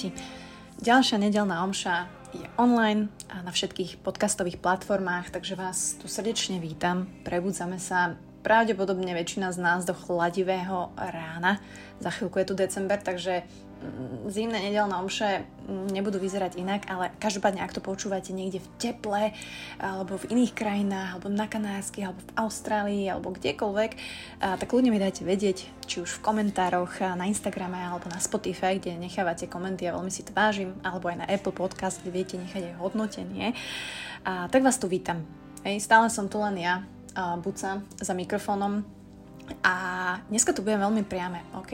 kamaráti. Ďalšia nedelná omša je online a na všetkých podcastových platformách, takže vás tu srdečne vítam. Prebudzame sa pravdepodobne väčšina z nás do chladivého rána. Za chvíľku je tu december, takže mm, zimné nedelné omše mm, nebudú vyzerať inak, ale každopádne, ak to počúvate niekde v teple, alebo v iných krajinách, alebo na Kanárskych, alebo v Austrálii, alebo kdekoľvek, tak ľudia mi dajte vedieť, či už v komentároch na Instagrame alebo na Spotify, kde nechávate komenty a veľmi si to vážim, alebo aj na Apple Podcast, kde viete nechať aj hodnotenie. A tak vás tu vítam. Hej, stále som tu len ja, Buca za mikrofónom a dneska tu budem veľmi priame, ok?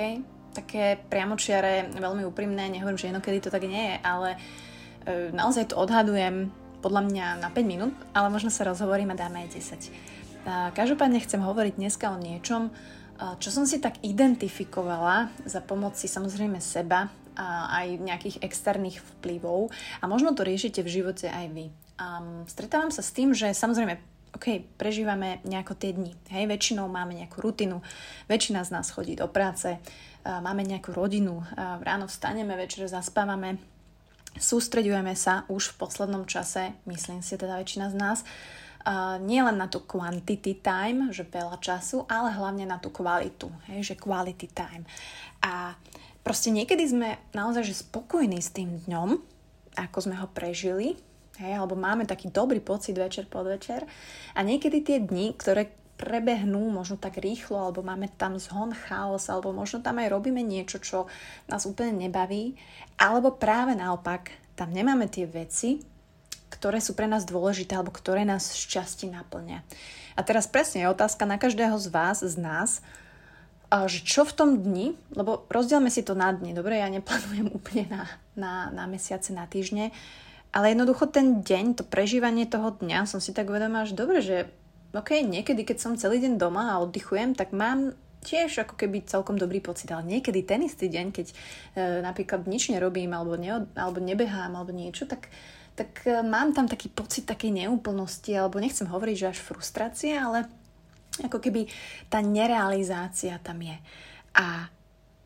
Také priamočiare, veľmi úprimné, nehovorím, že inokedy to tak nie je, ale e, naozaj to odhadujem podľa mňa na 5 minút, ale možno sa rozhovorím a dáme aj 10. A každopádne chcem hovoriť dneska o niečom, čo som si tak identifikovala za pomoci samozrejme seba a aj nejakých externých vplyvov a možno to riešite v živote aj vy. Um, stretávam sa s tým, že samozrejme OK, prežívame nejako tie dni. Hej, väčšinou máme nejakú rutinu, väčšina z nás chodí do práce, máme nejakú rodinu, ráno vstaneme, večer zaspávame, sústreďujeme sa už v poslednom čase, myslím si teda väčšina z nás, nie len na tú quantity time, že veľa času, ale hlavne na tú kvalitu, hej, že quality time. A proste niekedy sme naozaj že spokojní s tým dňom, ako sme ho prežili, Hej, alebo máme taký dobrý pocit večer pod večer. A niekedy tie dni, ktoré prebehnú možno tak rýchlo, alebo máme tam zhon, chaos, alebo možno tam aj robíme niečo, čo nás úplne nebaví, alebo práve naopak, tam nemáme tie veci, ktoré sú pre nás dôležité, alebo ktoré nás šťastí naplňa. A teraz presne je otázka na každého z vás, z nás, že čo v tom dni, lebo rozdielme si to na dni, dobre, ja neplánujem úplne na, na, na mesiace, na týždne, ale jednoducho ten deň, to prežívanie toho dňa som si tak uvedomila, že dobre, že ok, niekedy, keď som celý deň doma a oddychujem, tak mám tiež ako keby celkom dobrý pocit, ale niekedy ten istý deň, keď e, napríklad nič nerobím alebo, ne, alebo nebehám alebo niečo, tak, tak e, mám tam taký pocit takej neúplnosti alebo nechcem hovoriť, že až frustrácia, ale ako keby tá nerealizácia tam je. A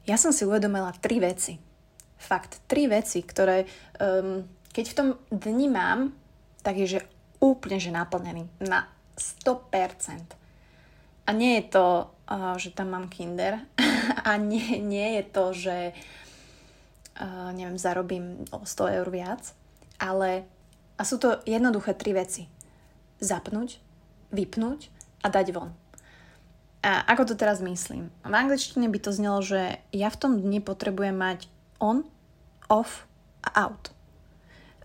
ja som si uvedomila tri veci. Fakt, tri veci, ktoré um, keď v tom dni mám, tak je, že úplne, že naplnený. Na 100%. A nie je to, uh, že tam mám kinder. a nie, nie je to, že uh, neviem, zarobím o 100 eur viac. Ale a sú to jednoduché tri veci. Zapnúť, vypnúť a dať von. A ako to teraz myslím? V angličtine by to znelo, že ja v tom dni potrebujem mať on, off a out.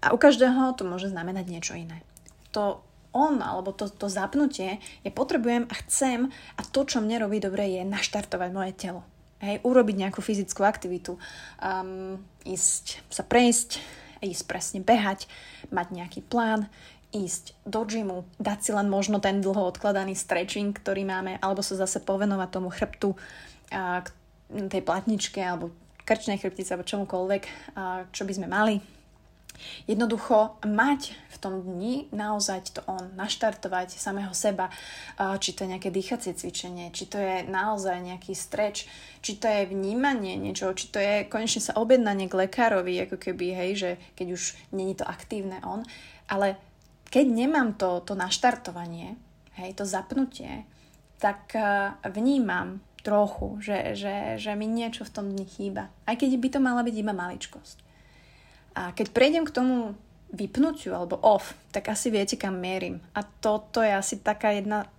A u každého to môže znamenať niečo iné. To on, alebo to, to zapnutie, ja potrebujem a chcem a to, čo mne robí dobre, je naštartovať moje telo. Hej, urobiť nejakú fyzickú aktivitu, um, ísť sa prejsť, ísť presne behať, mať nejaký plán, ísť do gymu, dať si len možno ten dlho odkladaný stretching, ktorý máme, alebo sa zase povenovať tomu chrbtu, a, tej platničke, alebo krčnej chrbtice, alebo čomukoľvek, a, čo by sme mali Jednoducho mať v tom dni naozaj to on, naštartovať samého seba, či to je nejaké dýchacie cvičenie, či to je naozaj nejaký streč, či to je vnímanie niečo, či to je konečne sa objednanie k lekárovi, ako keby, hej, že keď už není to aktívne on, ale keď nemám to, to naštartovanie, hej, to zapnutie, tak vnímam trochu, že, že, že mi niečo v tom dni chýba. Aj keď by to mala byť iba maličkosť. A keď prejdem k tomu vypnutiu alebo off, tak asi viete, kam mierim. A toto je asi taká jedna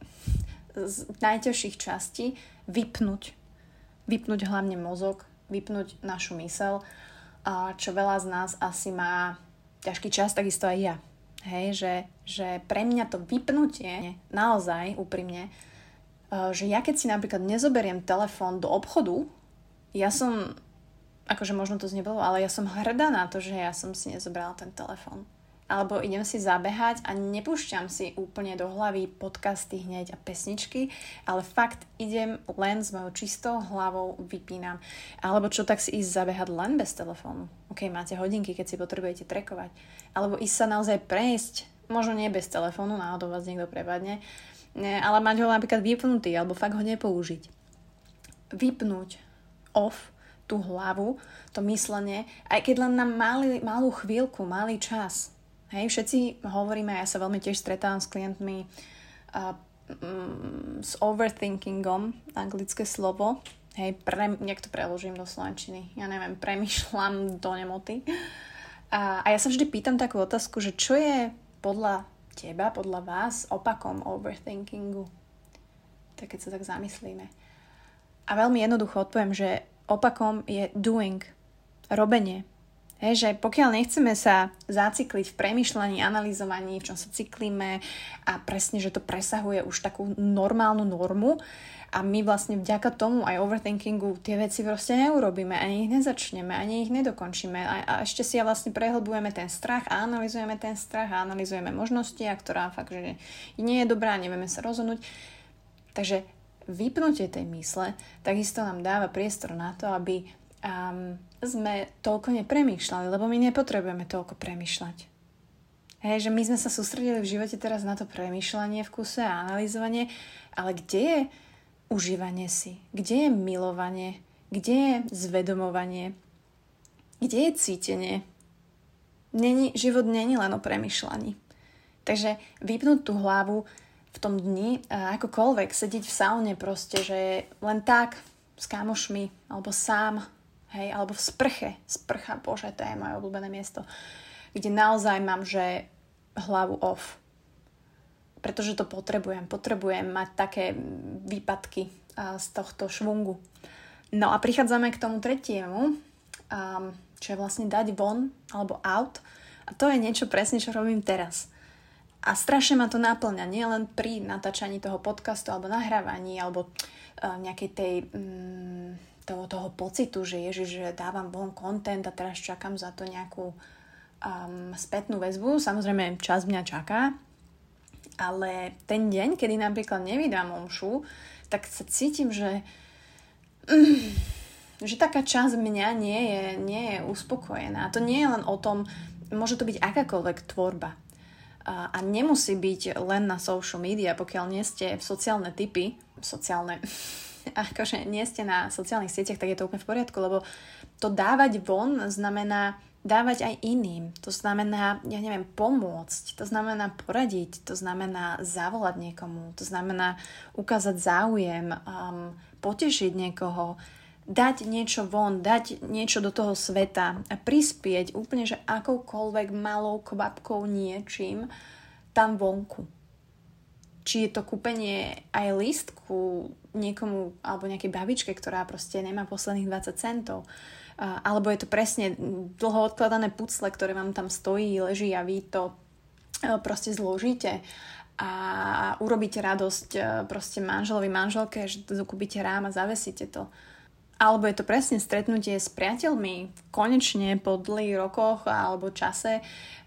z najťažších častí. Vypnúť. Vypnúť hlavne mozog, vypnúť našu mysel, a čo veľa z nás asi má ťažký čas, takisto aj ja. Hej, že, že pre mňa to vypnutie, naozaj úprimne, e, že ja keď si napríklad nezoberiem telefón do obchodu, ja som akože možno to znebolo, ale ja som hrdá na to, že ja som si nezobrala ten telefón. Alebo idem si zabehať a nepúšťam si úplne do hlavy podcasty hneď a pesničky, ale fakt idem len s mojou čistou hlavou, vypínam. Alebo čo tak si ísť zabehať len bez telefónu. Ok, máte hodinky, keď si potrebujete trekovať. Alebo ísť sa naozaj prejsť, možno nie bez telefónu, náhodou vás niekto prepadne, ale mať ho napríklad vypnutý, alebo fakt ho nepoužiť. Vypnúť, off, tú hlavu, to myslenie, aj keď len na malý, malú chvíľku, malý čas. Hej, všetci hovoríme, ja sa veľmi tiež stretávam s klientmi uh, mm, s overthinkingom, anglické slovo, hej, pre, nejak to preložím do slovenčiny, ja neviem, premyšľam do nemoty. A, a ja sa vždy pýtam takú otázku, že čo je podľa teba, podľa vás opakom overthinkingu? Tak keď sa tak zamyslíme. A veľmi jednoducho odpoviem, že opakom je doing, robenie. Hej, že pokiaľ nechceme sa zacykliť v premyšľaní, analyzovaní, v čom sa cyklíme a presne, že to presahuje už takú normálnu normu a my vlastne vďaka tomu aj overthinkingu tie veci proste neurobíme, ani ich nezačneme, ani ich nedokončíme a, a ešte si ja vlastne prehlbujeme ten strach a analizujeme ten strach a analizujeme možnosti, a ktorá fakt, že nie je dobrá, nevieme sa rozhodnúť. Takže vypnutie tej mysle takisto nám dáva priestor na to, aby um, sme toľko nepremýšľali, lebo my nepotrebujeme toľko premýšľať. Hej, že my sme sa sústredili v živote teraz na to premýšľanie v kuse a analyzovanie, ale kde je užívanie si? Kde je milovanie? Kde je zvedomovanie? Kde je cítenie? Není, život není len o premyšľaní. Takže vypnúť tú hlavu v tom dni, akokoľvek, sedieť v saune proste, že len tak s kamošmi, alebo sám, hej, alebo v sprche. Sprcha, bože, to je moje obľúbené miesto, kde naozaj mám, že hlavu off. Pretože to potrebujem. Potrebujem mať také výpadky z tohto švungu. No a prichádzame k tomu tretiemu, čo je vlastne dať von alebo out. A to je niečo presne, čo robím teraz. A strašne ma to náplňa, nie len pri natáčaní toho podcastu alebo nahrávaní alebo uh, nejakej tej, um, toho, toho pocitu, že ježiš, že dávam von content a teraz čakám za to nejakú um, spätnú väzbu. Samozrejme, čas mňa čaká, ale ten deň, kedy napríklad nevydám omšu, tak sa cítim, že um, že taká časť mňa nie je, nie je uspokojená. A to nie je len o tom, môže to byť akákoľvek tvorba a, nemusí byť len na social media, pokiaľ nie ste sociálne typy, sociálne, akože nie ste na sociálnych sieťach, tak je to úplne v poriadku, lebo to dávať von znamená dávať aj iným. To znamená, ja neviem, pomôcť, to znamená poradiť, to znamená zavolať niekomu, to znamená ukázať záujem, um, potešiť niekoho, dať niečo von, dať niečo do toho sveta a prispieť úplne, že akoukoľvek malou kvapkou niečím tam vonku. Či je to kúpenie aj listku niekomu alebo nejakej babičke, ktorá proste nemá posledných 20 centov. Alebo je to presne dlho odkladané pucle, ktoré vám tam stojí, leží a vy to e, proste zložíte a urobíte radosť e, proste manželovi, manželke, že to kúpite rám a zavesíte to alebo je to presne stretnutie s priateľmi, konečne po dlhých rokoch alebo čase, e,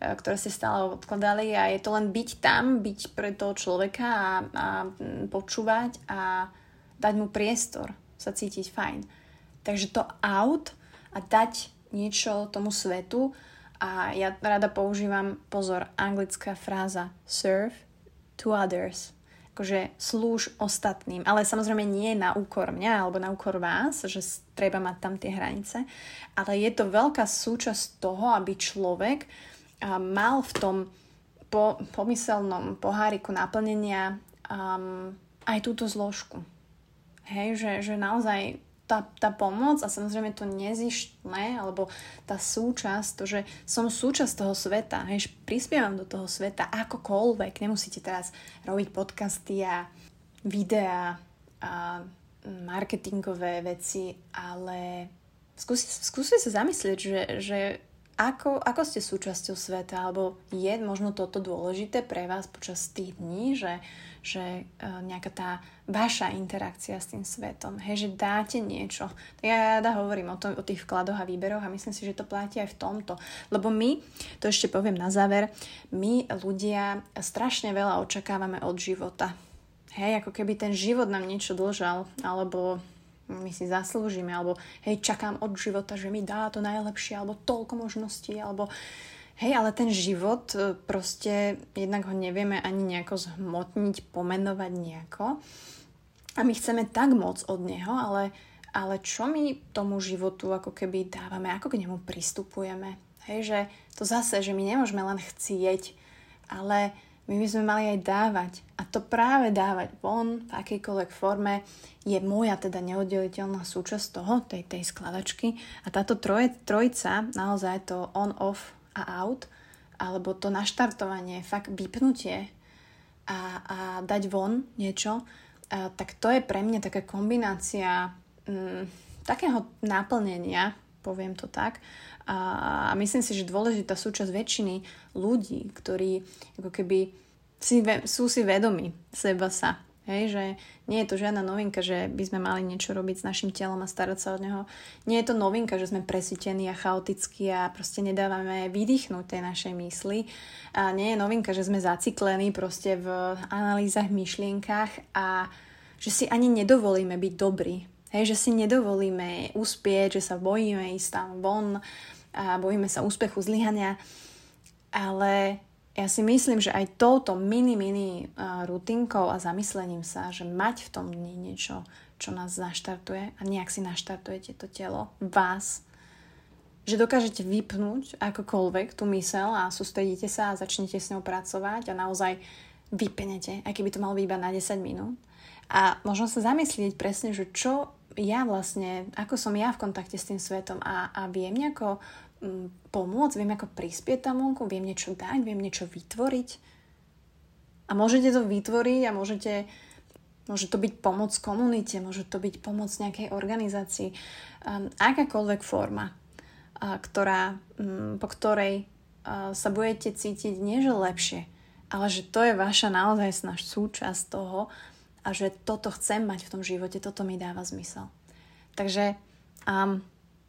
ktoré ste stále odkladali a je to len byť tam, byť pre toho človeka a, a počúvať a dať mu priestor, sa cítiť fajn. Takže to out a dať niečo tomu svetu a ja rada používam, pozor, anglická fráza serve to others akože slúž ostatným, ale samozrejme nie na úkor mňa alebo na úkor vás, že treba mať tam tie hranice, ale je to veľká súčasť toho, aby človek mal v tom po, pomyselnom poháriku naplnenia um, aj túto zložku. Hej, že, že naozaj tá, tá pomoc a samozrejme to nezištné, alebo tá súčasť, to, že som súčasť toho sveta, hej, prispievam do toho sveta akokoľvek, nemusíte teraz robiť podcasty a videá a marketingové veci, ale skúste, sa zamyslieť, že, že ako, ako ste súčasťou sveta, alebo je možno toto dôležité pre vás počas tých dní, že, že uh, nejaká tá vaša interakcia s tým svetom, hej, že dáte niečo. Ja rada hovorím o, tom, o tých vkladoch a výberoch a myslím si, že to platí aj v tomto. Lebo my, to ešte poviem na záver, my ľudia strašne veľa očakávame od života. Hej, ako keby ten život nám niečo dlžal, alebo my si zaslúžime, alebo hej, čakám od života, že mi dá to najlepšie, alebo toľko možností, alebo Hej, ale ten život e, proste jednak ho nevieme ani nejako zhmotniť, pomenovať nejako. A my chceme tak moc od neho, ale ale čo my tomu životu ako keby dávame, ako k nemu pristupujeme. Hej, že to zase, že my nemôžeme len chcieť, ale my by sme mali aj dávať. A to práve dávať von v akejkoľvek forme je moja teda neoddeliteľná súčasť toho, tej, tej skladačky. A táto troje, trojica, naozaj to on, off a out, alebo to naštartovanie, fakt vypnutie a, a dať von niečo, a, tak to je pre mňa taká kombinácia mm, takého naplnenia, poviem to tak, a, myslím si, že dôležitá súčasť väčšiny ľudí, ktorí ako keby si, sú si vedomi seba sa. Hej, že nie je to žiadna novinka, že by sme mali niečo robiť s našim telom a starať sa od neho. Nie je to novinka, že sme presítení a chaotickí a proste nedávame vydýchnuť tej našej mysli. A nie je novinka, že sme zaciklení proste v analýzach, myšlienkach a že si ani nedovolíme byť dobrí. Hej, že si nedovolíme uspieť, že sa bojíme ísť tam von, a bojíme sa úspechu, zlyhania, ale ja si myslím, že aj touto mini, mini rutinkou a zamyslením sa, že mať v tom dni niečo, čo nás naštartuje a nejak si naštartujete to telo, vás, že dokážete vypnúť akokoľvek tú mysel a sústredíte sa a začnete s ňou pracovať a naozaj vypnete, aj keby to malo byť iba na 10 minút. A možno sa zamyslieť presne, že čo ja vlastne, ako som ja v kontakte s tým svetom a, a viem nejako mm, pomôcť, viem ako prispieť tam vonku, viem niečo dať, viem niečo vytvoriť. A môžete to vytvoriť a môžete, môže to byť pomoc komunite, môže to byť pomoc nejakej organizácii. Um, akákoľvek forma, uh, ktorá, um, po ktorej uh, sa budete cítiť nie lepšie, ale že to je vaša naozaj súčasť toho, a že toto chcem mať v tom živote, toto mi dáva zmysel. Takže um,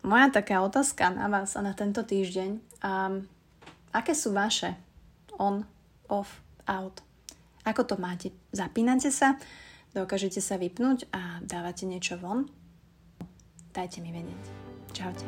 moja taká otázka na vás a na tento týždeň, um, aké sú vaše on, off, out? Ako to máte? Zapínate sa? Dokážete sa vypnúť a dávate niečo von? Dajte mi vedieť. Čaute.